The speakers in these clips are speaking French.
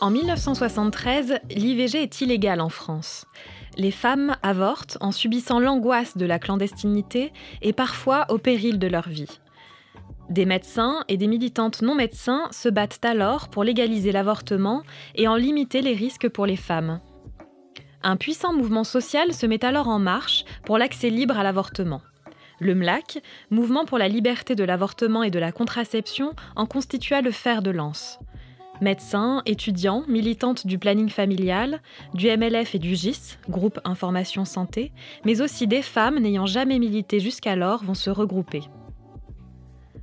En 1973, l'IVG est illégal en France. Les femmes avortent en subissant l'angoisse de la clandestinité et parfois au péril de leur vie. Des médecins et des militantes non médecins se battent alors pour légaliser l'avortement et en limiter les risques pour les femmes. Un puissant mouvement social se met alors en marche pour l'accès libre à l'avortement. Le MLAC, Mouvement pour la liberté de l'avortement et de la contraception, en constitua le fer de lance. Médecins, étudiants, militantes du planning familial, du MLF et du GIS, groupe Information Santé, mais aussi des femmes n'ayant jamais milité jusqu'alors vont se regrouper.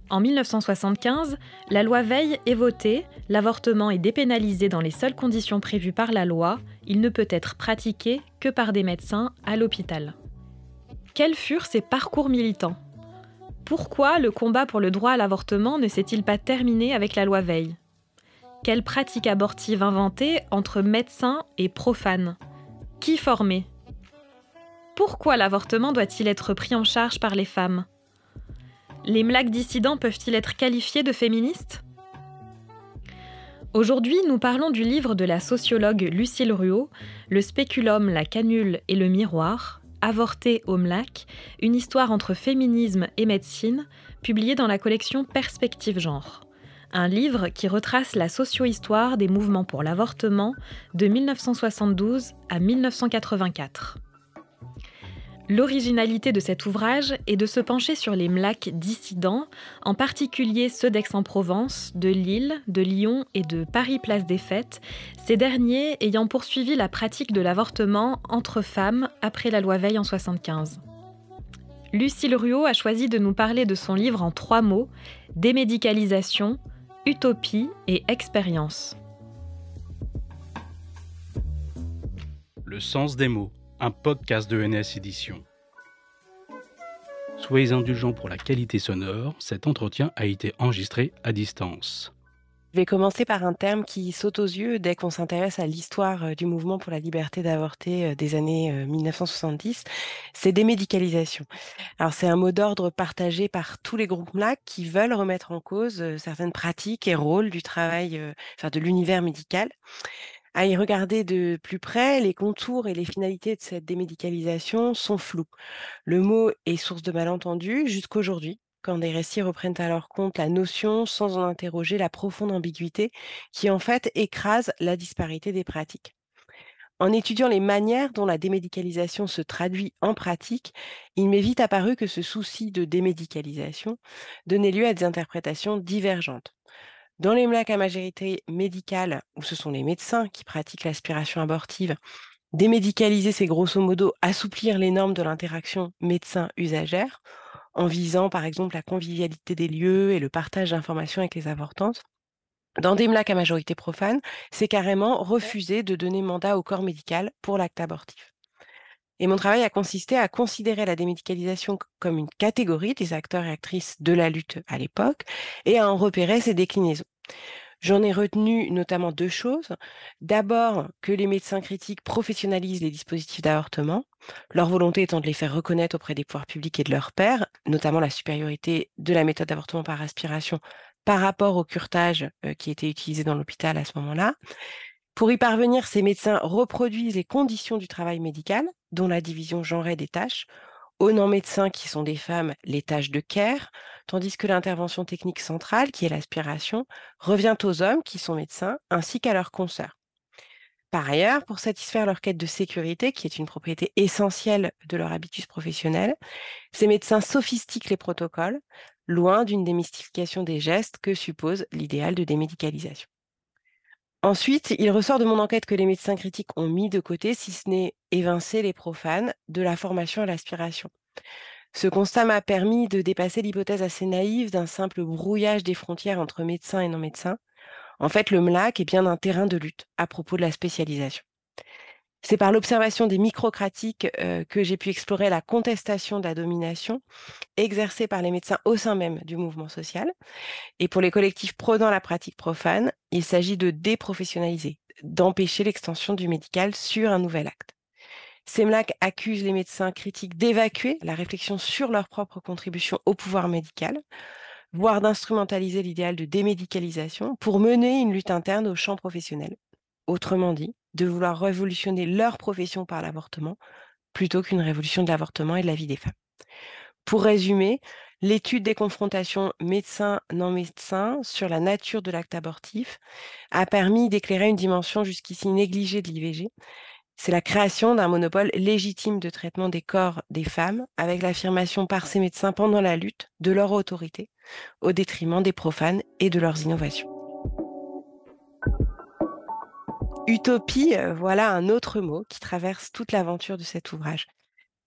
En 1975, la loi Veil est votée, l'avortement est dépénalisé dans les seules conditions prévues par la loi, il ne peut être pratiqué que par des médecins à l'hôpital. Quels furent ces parcours militants? Pourquoi le combat pour le droit à l'avortement ne s'est-il pas terminé avec la loi Veil? Quelle pratique abortive inventée entre médecins et profanes? Qui former? Pourquoi l'avortement doit-il être pris en charge par les femmes? Les mlaques dissidents peuvent-ils être qualifiés de féministes? Aujourd'hui, nous parlons du livre de la sociologue Lucille Ruot, Le spéculum, la canule et le miroir, Avorté au MLAC, une histoire entre féminisme et médecine, publié dans la collection Perspective Genre un livre qui retrace la socio-histoire des mouvements pour l'avortement de 1972 à 1984. L'originalité de cet ouvrage est de se pencher sur les mlacs dissidents, en particulier ceux d'Aix-en-Provence, de Lille, de Lyon et de Paris-Place des Fêtes, ces derniers ayant poursuivi la pratique de l'avortement entre femmes après la loi Veil en 1975. Lucille Ruot a choisi de nous parler de son livre en trois mots démédicalisation, Utopie et expérience. Le sens des mots, un podcast de NS Édition. Soyez indulgents pour la qualité sonore, cet entretien a été enregistré à distance. Je vais commencer par un terme qui saute aux yeux dès qu'on s'intéresse à l'histoire euh, du mouvement pour la liberté d'avorter euh, des années 1970, euh, c'est démédicalisation. Alors c'est un mot d'ordre partagé par tous les groupes MLAC qui veulent remettre en cause certaines pratiques et rôles du travail, enfin de l'univers médical. À y regarder de plus près, les contours et les finalités de cette démédicalisation sont flous. Le mot est source de malentendus jusqu'aujourd'hui quand des récits reprennent à leur compte la notion sans en interroger la profonde ambiguïté qui en fait écrase la disparité des pratiques. En étudiant les manières dont la démédicalisation se traduit en pratique, il m'est vite apparu que ce souci de démédicalisation donnait lieu à des interprétations divergentes. Dans les MLAC à majorité médicale, où ce sont les médecins qui pratiquent l'aspiration abortive, démédicaliser, c'est grosso modo assouplir les normes de l'interaction médecin-usagère en visant par exemple la convivialité des lieux et le partage d'informations avec les avortantes. Dans des MLAC à majorité profane, c'est carrément refuser de donner mandat au corps médical pour l'acte abortif. Et mon travail a consisté à considérer la démédicalisation comme une catégorie des acteurs et actrices de la lutte à l'époque et à en repérer ses déclinaisons. J'en ai retenu notamment deux choses. D'abord, que les médecins critiques professionnalisent les dispositifs d'avortement, leur volonté étant de les faire reconnaître auprès des pouvoirs publics et de leurs pairs, notamment la supériorité de la méthode d'avortement par aspiration par rapport au curtage euh, qui était utilisé dans l'hôpital à ce moment-là. Pour y parvenir, ces médecins reproduisent les conditions du travail médical, dont la division genrée des tâches, aux non-médecins qui sont des femmes les tâches de care, tandis que l'intervention technique centrale, qui est l'aspiration, revient aux hommes qui sont médecins, ainsi qu'à leurs consoeurs. Par ailleurs, pour satisfaire leur quête de sécurité, qui est une propriété essentielle de leur habitus professionnel, ces médecins sophistiquent les protocoles, loin d'une démystification des gestes que suppose l'idéal de démédicalisation. Ensuite, il ressort de mon enquête que les médecins critiques ont mis de côté, si ce n'est évincé les profanes, de la formation à l'aspiration. Ce constat m'a permis de dépasser l'hypothèse assez naïve d'un simple brouillage des frontières entre médecins et non-médecins. En fait, le MLAC est bien un terrain de lutte à propos de la spécialisation. C'est par l'observation des microcratiques euh, que j'ai pu explorer la contestation de la domination exercée par les médecins au sein même du mouvement social. Et pour les collectifs prônant la pratique profane, il s'agit de déprofessionnaliser, d'empêcher l'extension du médical sur un nouvel acte. CEMLAC accuse les médecins critiques d'évacuer la réflexion sur leur propre contribution au pouvoir médical, voire d'instrumentaliser l'idéal de démédicalisation pour mener une lutte interne au champ professionnel autrement dit, de vouloir révolutionner leur profession par l'avortement, plutôt qu'une révolution de l'avortement et de la vie des femmes. Pour résumer, l'étude des confrontations médecins-non médecins sur la nature de l'acte abortif a permis d'éclairer une dimension jusqu'ici négligée de l'IVG. C'est la création d'un monopole légitime de traitement des corps des femmes, avec l'affirmation par ces médecins pendant la lutte de leur autorité, au détriment des profanes et de leurs innovations. Utopie, euh, voilà un autre mot qui traverse toute l'aventure de cet ouvrage.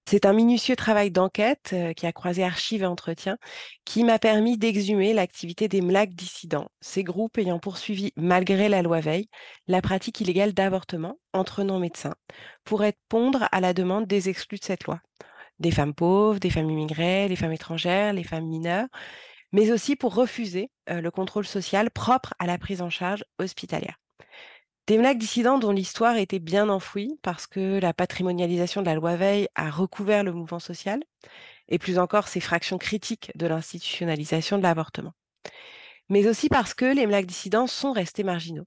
C'est un minutieux travail d'enquête euh, qui a croisé archives et entretiens qui m'a permis d'exhumer l'activité des MLAC dissidents, ces groupes ayant poursuivi, malgré la loi Veil, la pratique illégale d'avortement entre non-médecins pour répondre à la demande des exclus de cette loi. Des femmes pauvres, des femmes immigrées, les femmes étrangères, les femmes mineures, mais aussi pour refuser euh, le contrôle social propre à la prise en charge hospitalière. Des MLAC dissidents dont l'histoire était bien enfouie parce que la patrimonialisation de la loi Veil a recouvert le mouvement social, et plus encore ses fractions critiques de l'institutionnalisation de l'avortement. Mais aussi parce que les MLAC dissidents sont restés marginaux.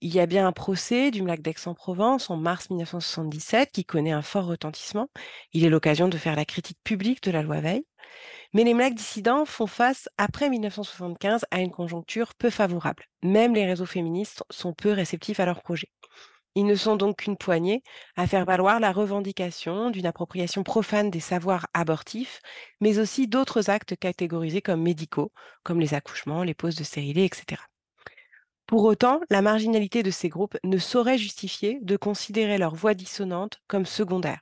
Il y a bien un procès du MLAC d'Aix-en-Provence en mars 1977 qui connaît un fort retentissement. Il est l'occasion de faire la critique publique de la loi Veil. Mais les MLAC dissidents font face, après 1975, à une conjoncture peu favorable. Même les réseaux féministes sont peu réceptifs à leur projet. Ils ne sont donc qu'une poignée à faire valoir la revendication d'une appropriation profane des savoirs abortifs, mais aussi d'autres actes catégorisés comme médicaux, comme les accouchements, les poses de stérilité, etc. Pour autant, la marginalité de ces groupes ne saurait justifier de considérer leur voix dissonante comme secondaire.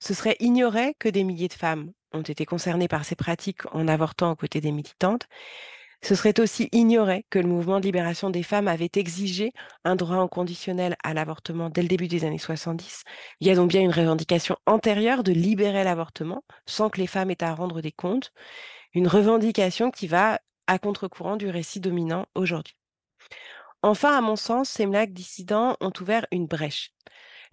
Ce serait ignorer que des milliers de femmes ont été concernées par ces pratiques en avortant aux côtés des militantes. Ce serait aussi ignorer que le mouvement de libération des femmes avait exigé un droit inconditionnel à l'avortement dès le début des années 70. Il y a donc bien une revendication antérieure de libérer l'avortement sans que les femmes aient à rendre des comptes. Une revendication qui va à contre-courant du récit dominant aujourd'hui. Enfin, à mon sens, ces MLAC dissidents ont ouvert une brèche.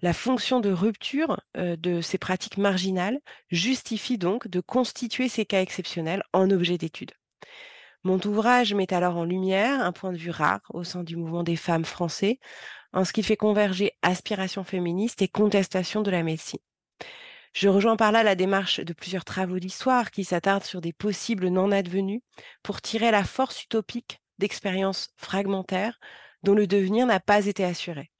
La fonction de rupture de ces pratiques marginales justifie donc de constituer ces cas exceptionnels en objet d'étude. Mon ouvrage met alors en lumière un point de vue rare au sein du mouvement des femmes français, en ce qui fait converger aspiration féministe et contestation de la médecine. Je rejoins par là la démarche de plusieurs travaux d'histoire qui s'attardent sur des possibles non advenus pour tirer la force utopique d'expériences fragmentaires dont le devenir n'a pas été assuré.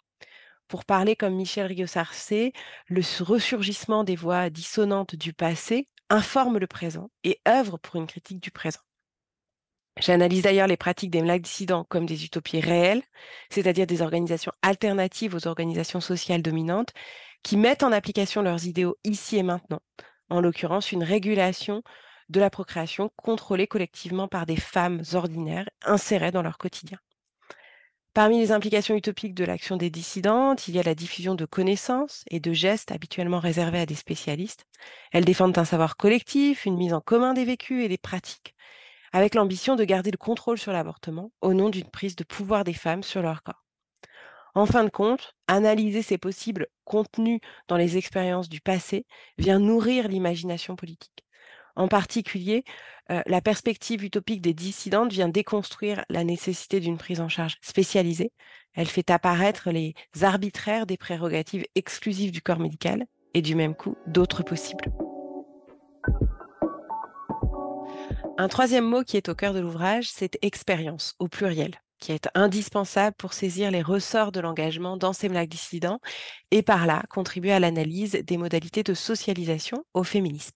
Pour parler comme Michel Riosarcé, le ressurgissement des voix dissonantes du passé informe le présent et œuvre pour une critique du présent. J'analyse d'ailleurs les pratiques des MLAC dissidents comme des utopies réelles, c'est-à-dire des organisations alternatives aux organisations sociales dominantes qui mettent en application leurs idéaux ici et maintenant, en l'occurrence une régulation de la procréation contrôlée collectivement par des femmes ordinaires insérées dans leur quotidien. Parmi les implications utopiques de l'action des dissidentes, il y a la diffusion de connaissances et de gestes habituellement réservés à des spécialistes. Elles défendent un savoir collectif, une mise en commun des vécus et des pratiques, avec l'ambition de garder le contrôle sur l'avortement au nom d'une prise de pouvoir des femmes sur leur corps. En fin de compte, analyser ces possibles contenus dans les expériences du passé vient nourrir l'imagination politique. En particulier, la perspective utopique des dissidentes vient déconstruire la nécessité d'une prise en charge spécialisée. Elle fait apparaître les arbitraires des prérogatives exclusives du corps médical et du même coup d'autres possibles. Un troisième mot qui est au cœur de l'ouvrage, c'est expérience, au pluriel qui est indispensable pour saisir les ressorts de l'engagement dans ces blagues dissidents et par là contribuer à l'analyse des modalités de socialisation au féminisme.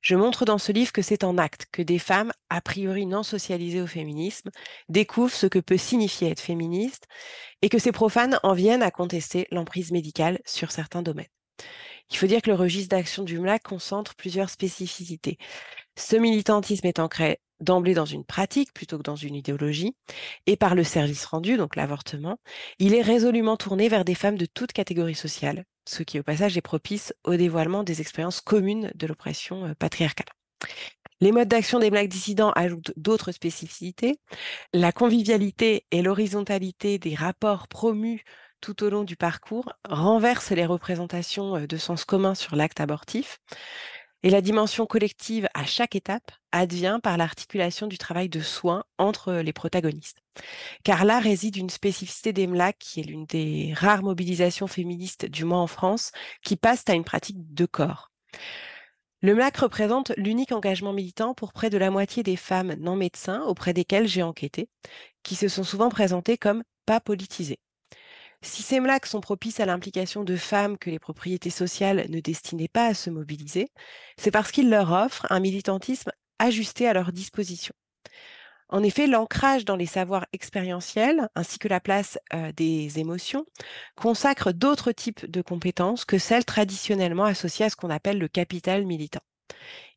Je montre dans ce livre que c'est en acte que des femmes, a priori non socialisées au féminisme, découvrent ce que peut signifier être féministe et que ces profanes en viennent à contester l'emprise médicale sur certains domaines. Il faut dire que le registre d'action du MLAC concentre plusieurs spécificités. Ce militantisme est ancré d'emblée dans une pratique plutôt que dans une idéologie, et par le service rendu, donc l'avortement, il est résolument tourné vers des femmes de toute catégorie sociale, ce qui au passage est propice au dévoilement des expériences communes de l'oppression euh, patriarcale. Les modes d'action des blagues dissidents ajoutent d'autres spécificités. La convivialité et l'horizontalité des rapports promus tout au long du parcours renversent les représentations euh, de sens commun sur l'acte abortif. Et la dimension collective à chaque étape advient par l'articulation du travail de soins entre les protagonistes. car là réside une spécificité des MLAC qui est l'une des rares mobilisations féministes, du moins en France, qui passe à une pratique de corps. Le MLAC représente l'unique engagement militant pour près de la moitié des femmes non médecins auprès desquelles j'ai enquêté, qui se sont souvent présentées comme pas politisées. Si ces MLAC sont propices à l'implication de femmes que les propriétés sociales ne destinaient pas à se mobiliser, c'est parce qu'ils leur offrent un militantisme ajusté à leur disposition. En effet, l'ancrage dans les savoirs expérientiels ainsi que la place des émotions consacre d'autres types de compétences que celles traditionnellement associées à ce qu'on appelle le capital militant.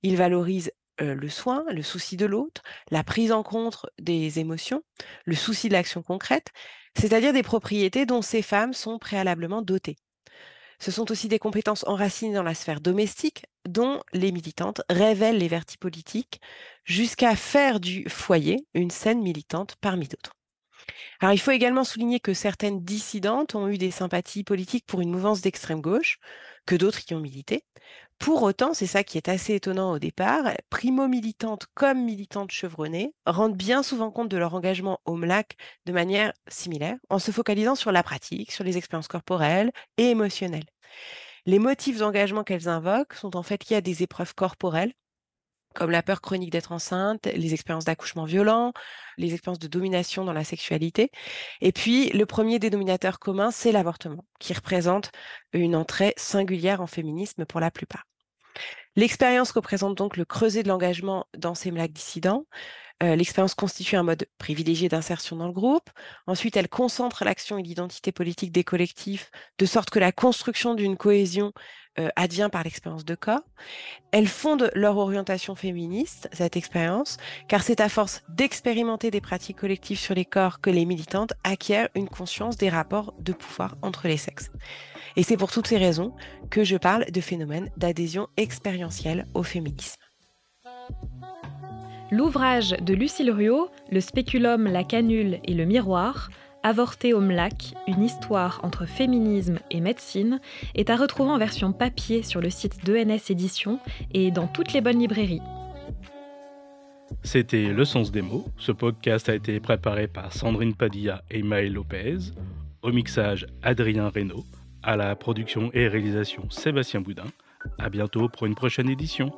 Il valorise le soin, le souci de l'autre, la prise en compte des émotions, le souci de l'action concrète, c'est-à-dire des propriétés dont ces femmes sont préalablement dotées. Ce sont aussi des compétences enracinées dans la sphère domestique dont les militantes révèlent les vertus politiques jusqu'à faire du foyer une scène militante parmi d'autres. Alors, il faut également souligner que certaines dissidentes ont eu des sympathies politiques pour une mouvance d'extrême gauche, que d'autres y ont milité. Pour autant, c'est ça qui est assez étonnant au départ, primo-militantes comme militantes chevronnées rendent bien souvent compte de leur engagement au MLAC de manière similaire, en se focalisant sur la pratique, sur les expériences corporelles et émotionnelles. Les motifs d'engagement qu'elles invoquent sont en fait liés à des épreuves corporelles, comme la peur chronique d'être enceinte, les expériences d'accouchement violent, les expériences de domination dans la sexualité. Et puis, le premier dénominateur commun, c'est l'avortement, qui représente une entrée singulière en féminisme pour la plupart. L'expérience représente donc le creuset de l'engagement dans ces MLAC dissidents. Euh, l'expérience constitue un mode privilégié d'insertion dans le groupe. Ensuite, elle concentre l'action et l'identité politique des collectifs, de sorte que la construction d'une cohésion euh, advient par l'expérience de cas. Elle fonde leur orientation féministe, cette expérience, car c'est à force d'expérimenter des pratiques collectives sur les corps que les militantes acquièrent une conscience des rapports de pouvoir entre les sexes. Et c'est pour toutes ces raisons que je parle de phénomène d'adhésion expérientielle au féminisme. L'ouvrage de Lucille Ruot, Le spéculum, la canule et le miroir, Avorté au MLAC, une histoire entre féminisme et médecine, est à retrouver en version papier sur le site d'ENS Éditions et dans toutes les bonnes librairies. C'était Le Sens des mots. Ce podcast a été préparé par Sandrine Padilla et Maël Lopez. Au mixage, Adrien Reynaud. À la production et réalisation, Sébastien Boudin. À bientôt pour une prochaine édition.